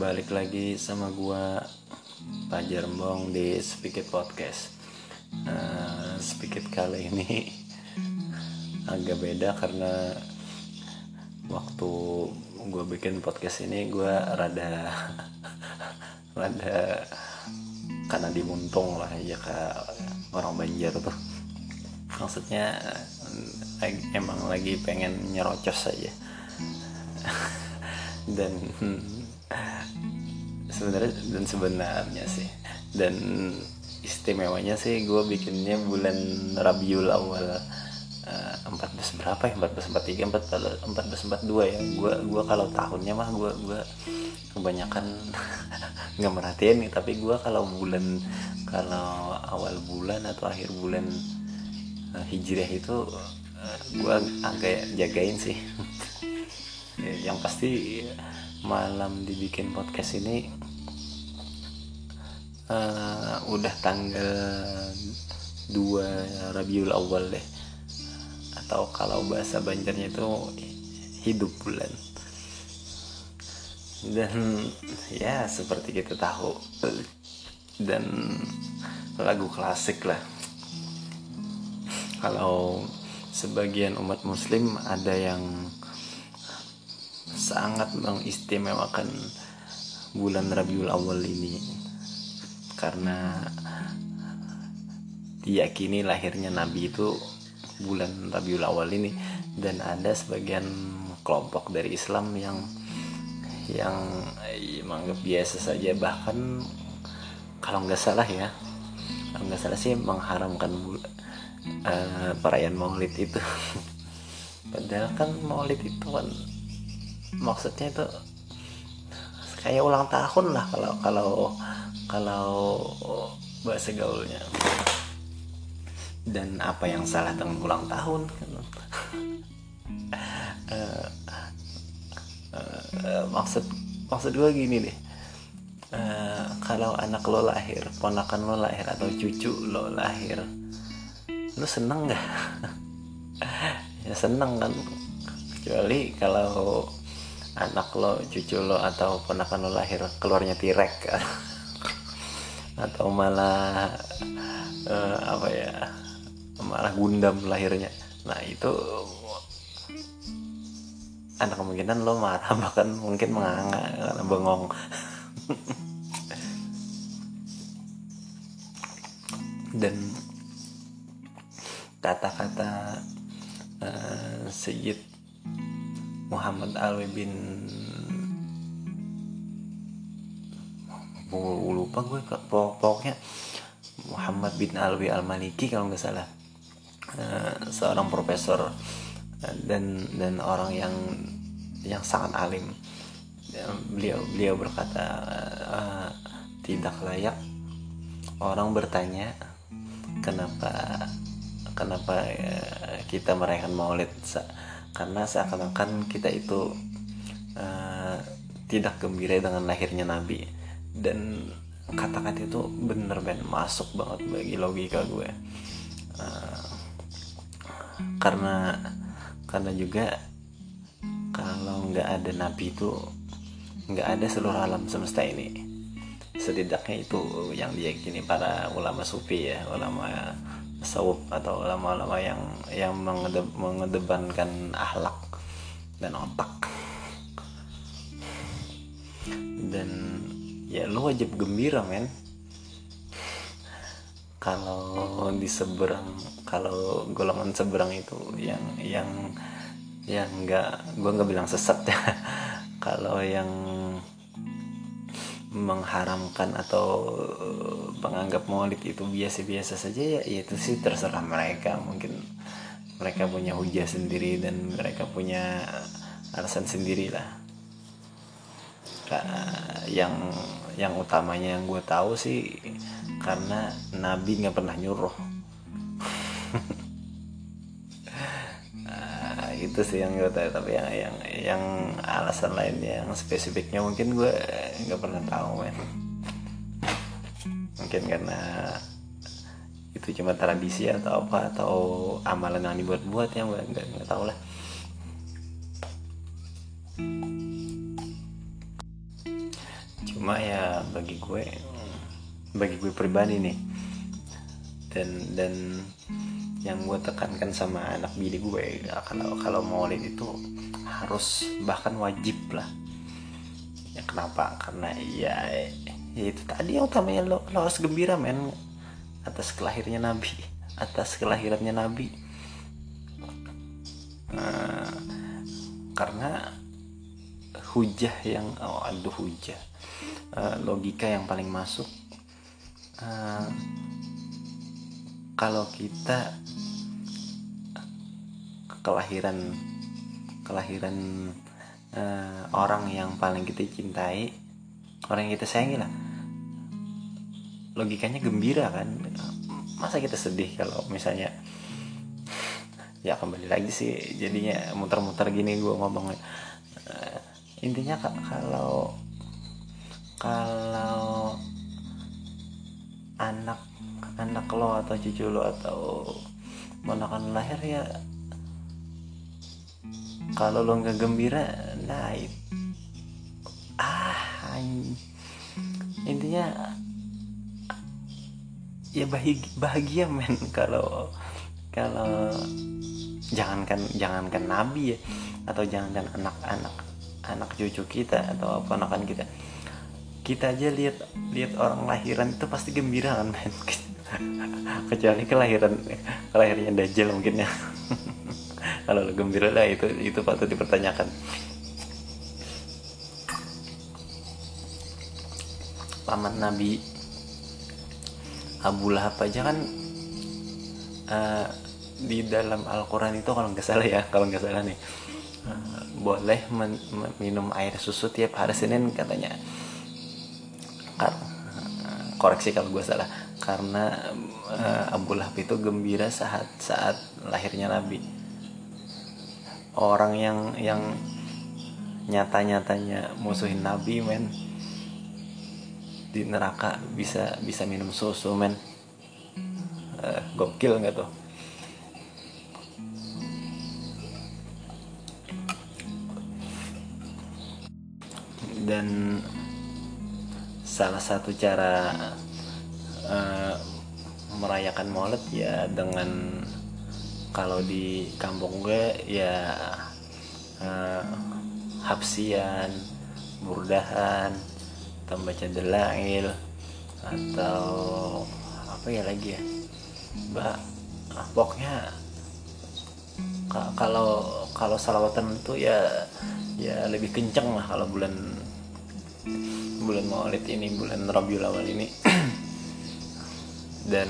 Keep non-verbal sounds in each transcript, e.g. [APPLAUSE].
balik lagi sama gua Pajar Mbong di Speak It Podcast. Uh, Speak It kali ini [LAUGHS] agak beda karena waktu gue bikin podcast ini gue rada [LAUGHS] rada karena dimuntung lah ya ke orang Banjar tuh maksudnya emang lagi pengen nyerocos aja [LAUGHS] dan sebenarnya dan sebenarnya sih. Dan istimewanya sih gue bikinnya bulan Rabiul Awal uh, 14 berapa ya? 14 43 14 14 42 ya. Gue gua kalau tahunnya mah gue gua kebanyakan [LAUGHS] nggak merhatiin nih. Tapi gue kalau bulan kalau awal bulan atau akhir bulan uh, hijriah itu uh, gue agak jagain sih. [LAUGHS] Yang pasti malam dibikin podcast ini uh, udah tanggal 2 Rabiul Awal deh. Atau kalau bahasa Banjarnya itu hidup bulan. Dan ya seperti kita tahu dan lagu klasik lah. Kalau sebagian umat muslim ada yang sangat mengistimewakan bulan Rabiul Awal ini karena diyakini lahirnya Nabi itu bulan Rabiul Awal ini. Dan ada sebagian kelompok dari Islam yang yang eh, menganggap biasa saja. Bahkan kalau nggak salah ya kalau nggak salah sih mengharamkan uh, perayaan Maulid itu. [LAUGHS] Padahal kan Maulid itu kan maksudnya itu kayak ulang tahun lah kalau kalau kalau bahasa gaulnya. Dan apa yang salah dengan ulang tahun? Uh, [LAUGHS] uh, maksud maksud gue gini deh. Uh, kalau anak lo lahir ponakan lo lahir atau cucu lo lahir lo seneng nggak? [LAUGHS] Ya seneng kan. Kecuali kalau anak lo cucu lo atau ponakan lo lahir keluarnya tirek [LAUGHS] atau malah uh, apa ya malah gundam lahirnya. Nah itu ada kemungkinan lo marah [LAUGHS] bahkan mungkin menganga karena bengong. [LAUGHS] Dan kata-kata uh, Sayyid Muhammad Alwi bin lupa gue pokoknya Muhammad bin Alwi Al Maliki kalau nggak salah. Uh, seorang profesor dan dan orang yang yang sangat alim. Beliau beliau berkata uh, tidak layak orang bertanya kenapa kenapa kita merayakan Maulid karena seakan-akan kita itu uh, tidak gembira dengan lahirnya Nabi. Dan kata-kata itu bener ben. Masuk banget bagi logika gue. Uh, karena karena juga kalau nggak ada nabi itu nggak ada seluruh alam semesta ini. Setidaknya itu yang diyakini para ulama sufi ya ulama tasawuf atau ulama-ulama yang yang mengedeb, mengedepankan akhlak dan otak. Dan ya lu wajib gembira men. Kalau di seberang kalau golongan seberang itu yang yang yang enggak gue nggak bilang sesat ya. [LAUGHS] Kalau yang mengharamkan atau menganggap maulid itu biasa-biasa saja ya itu sih terserah mereka. Mungkin mereka punya hujah sendiri dan mereka punya alasan sendiri lah. Yang yang utamanya yang gue tahu sih karena Nabi nggak pernah nyuruh [LAUGHS] itu sih yang gue tahu tapi yang yang yang alasan lainnya yang spesifiknya mungkin gue nggak pernah tahu men. Mungkin karena itu cuma tradisi atau apa atau amalan yang dibuat-buat yang gue nggak nggak tahu lah. Cuma ya bagi gue bagi gue pribadi nih dan dan yang gue tekankan sama anak bini gue ya, kalau kalau maulid itu harus bahkan wajib lah. Ya kenapa? Karena ya, ya itu tadi yang utamanya lo, lo harus gembira men. Atas kelahirnya nabi. Atas kelahirannya nabi. Uh, karena hujah yang oh, aduh hujah. Uh, logika yang paling masuk. Uh, kalau kita kelahiran kelahiran uh, orang yang paling kita cintai orang yang kita sayangi lah. Logikanya gembira kan? Masa kita sedih kalau misalnya ya kembali lagi sih jadinya muter-muter gini gue ngomong. Uh, intinya kalau kalau anak anak lo atau cucu lo atau ponakan lahir ya kalau lo nggak gembira nah ah intinya ya bahagia, bahagia men. [LAUGHS] Kalau kalau jangankan jangankan nabi ya atau jangankan anak-anak anak cucu kita atau ponakan kita kita aja lihat lihat orang lahiran itu pasti gembira kan men [LAUGHS] [LAUGHS] kecuali kelahiran kelahirannya dajjal mungkin ya. [LAUGHS] Kalau lo gembira lah itu itu patut dipertanyakan. Paman nabi Abu Lahab aja kan uh, di dalam Al-Quran itu kalau nggak salah ya kalau nggak salah nih uh, boleh men minum air susu tiap hari Senin katanya. Kar koreksi kalau gue salah karena uh, Abu Lahab itu gembira saat saat lahirnya Nabi. Orang yang yang nyata-nyatanya musuhin Nabi men di neraka bisa bisa minum susu men. Uh, gokil nggak tuh? Dan salah satu cara uh, merayakan Maulid ya dengan kalau di kampung gue ya uh, hapsian burdahan atau baca delail atau apa ya lagi ya? Mbak ah, pokoknya kalau kalau salawatan itu ya ya lebih kenceng lah kalau bulan bulan Maulid ini bulan Rabiul Awal ini [CLEARS THROAT] dan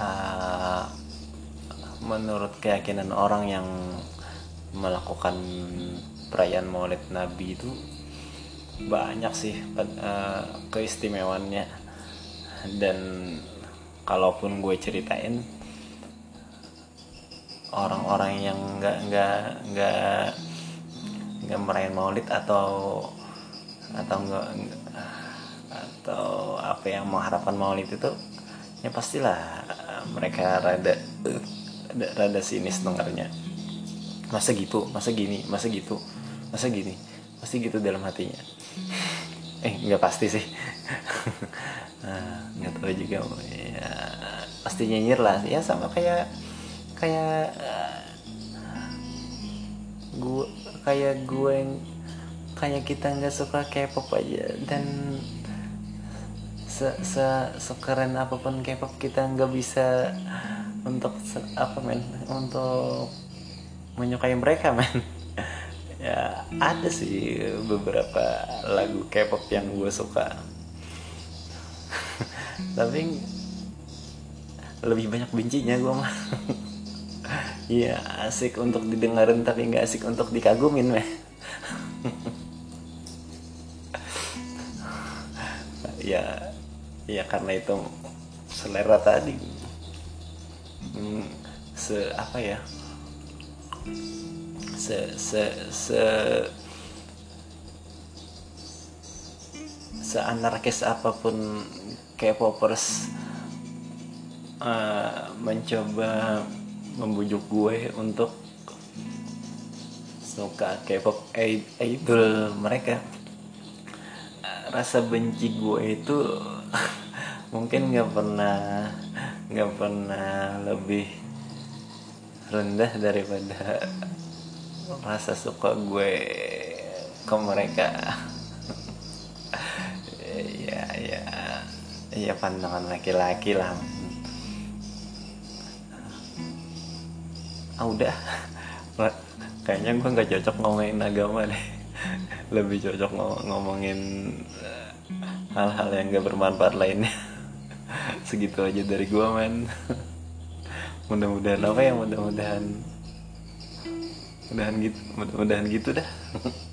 uh, menurut keyakinan orang yang melakukan perayaan Maulid Nabi itu banyak sih uh, keistimewaannya. Dan kalaupun gue ceritain orang-orang yang nggak nggak nggak nggak merayakan Maulid atau atau enggak atau apa yang mengharapkan Maulid itu ya pastilah mereka rada rada, rada sinis dengarnya. Masa gitu masa gini masa gitu masa gini pasti gitu dalam hatinya. [LAUGHS] Eh nggak pasti sih. Nah, [LAUGHS] nggak tahu juga ya pasti nyinyir lah. Ya sama kayak kayak uh, gue kayak gue yang kayak kita nggak suka K-pop aja. Dan se se sekeren apa pun K-pop kita nggak bisa untuk apa men? Untuk menyukai mereka men. [LAUGHS] Ya ada sih beberapa lagu K-pop yang gue suka. [LAUGHS] Tapi lebih banyak bencinya gue mah. [LAUGHS] Iya asik untuk didengarin tapi nggak asik untuk dikagumin meh ya ya karena itu selera tadi. Hmm, se apa ya? Se se se seanarkis apa pun K-popers uh, mencoba membujuk gue untuk suka K-pop idol mereka. Rasa benci gue itu mungkin nggak pernah nggak pernah lebih rendah daripada rasa suka gue ke mereka. Ya ya ya pandangan laki-laki lah. Ah udah. Kayaknya gue nggak cocok ngomongin agama deh. Lebih cocok ngomongin eh, hal-hal yang gak bermanfaat lainnya segitu aja dari gue men. [LAUGHS] Mudah-mudahan apa ya mudah-mudahan mudahan gitu mudah-mudahan gitu dah [LAUGHS]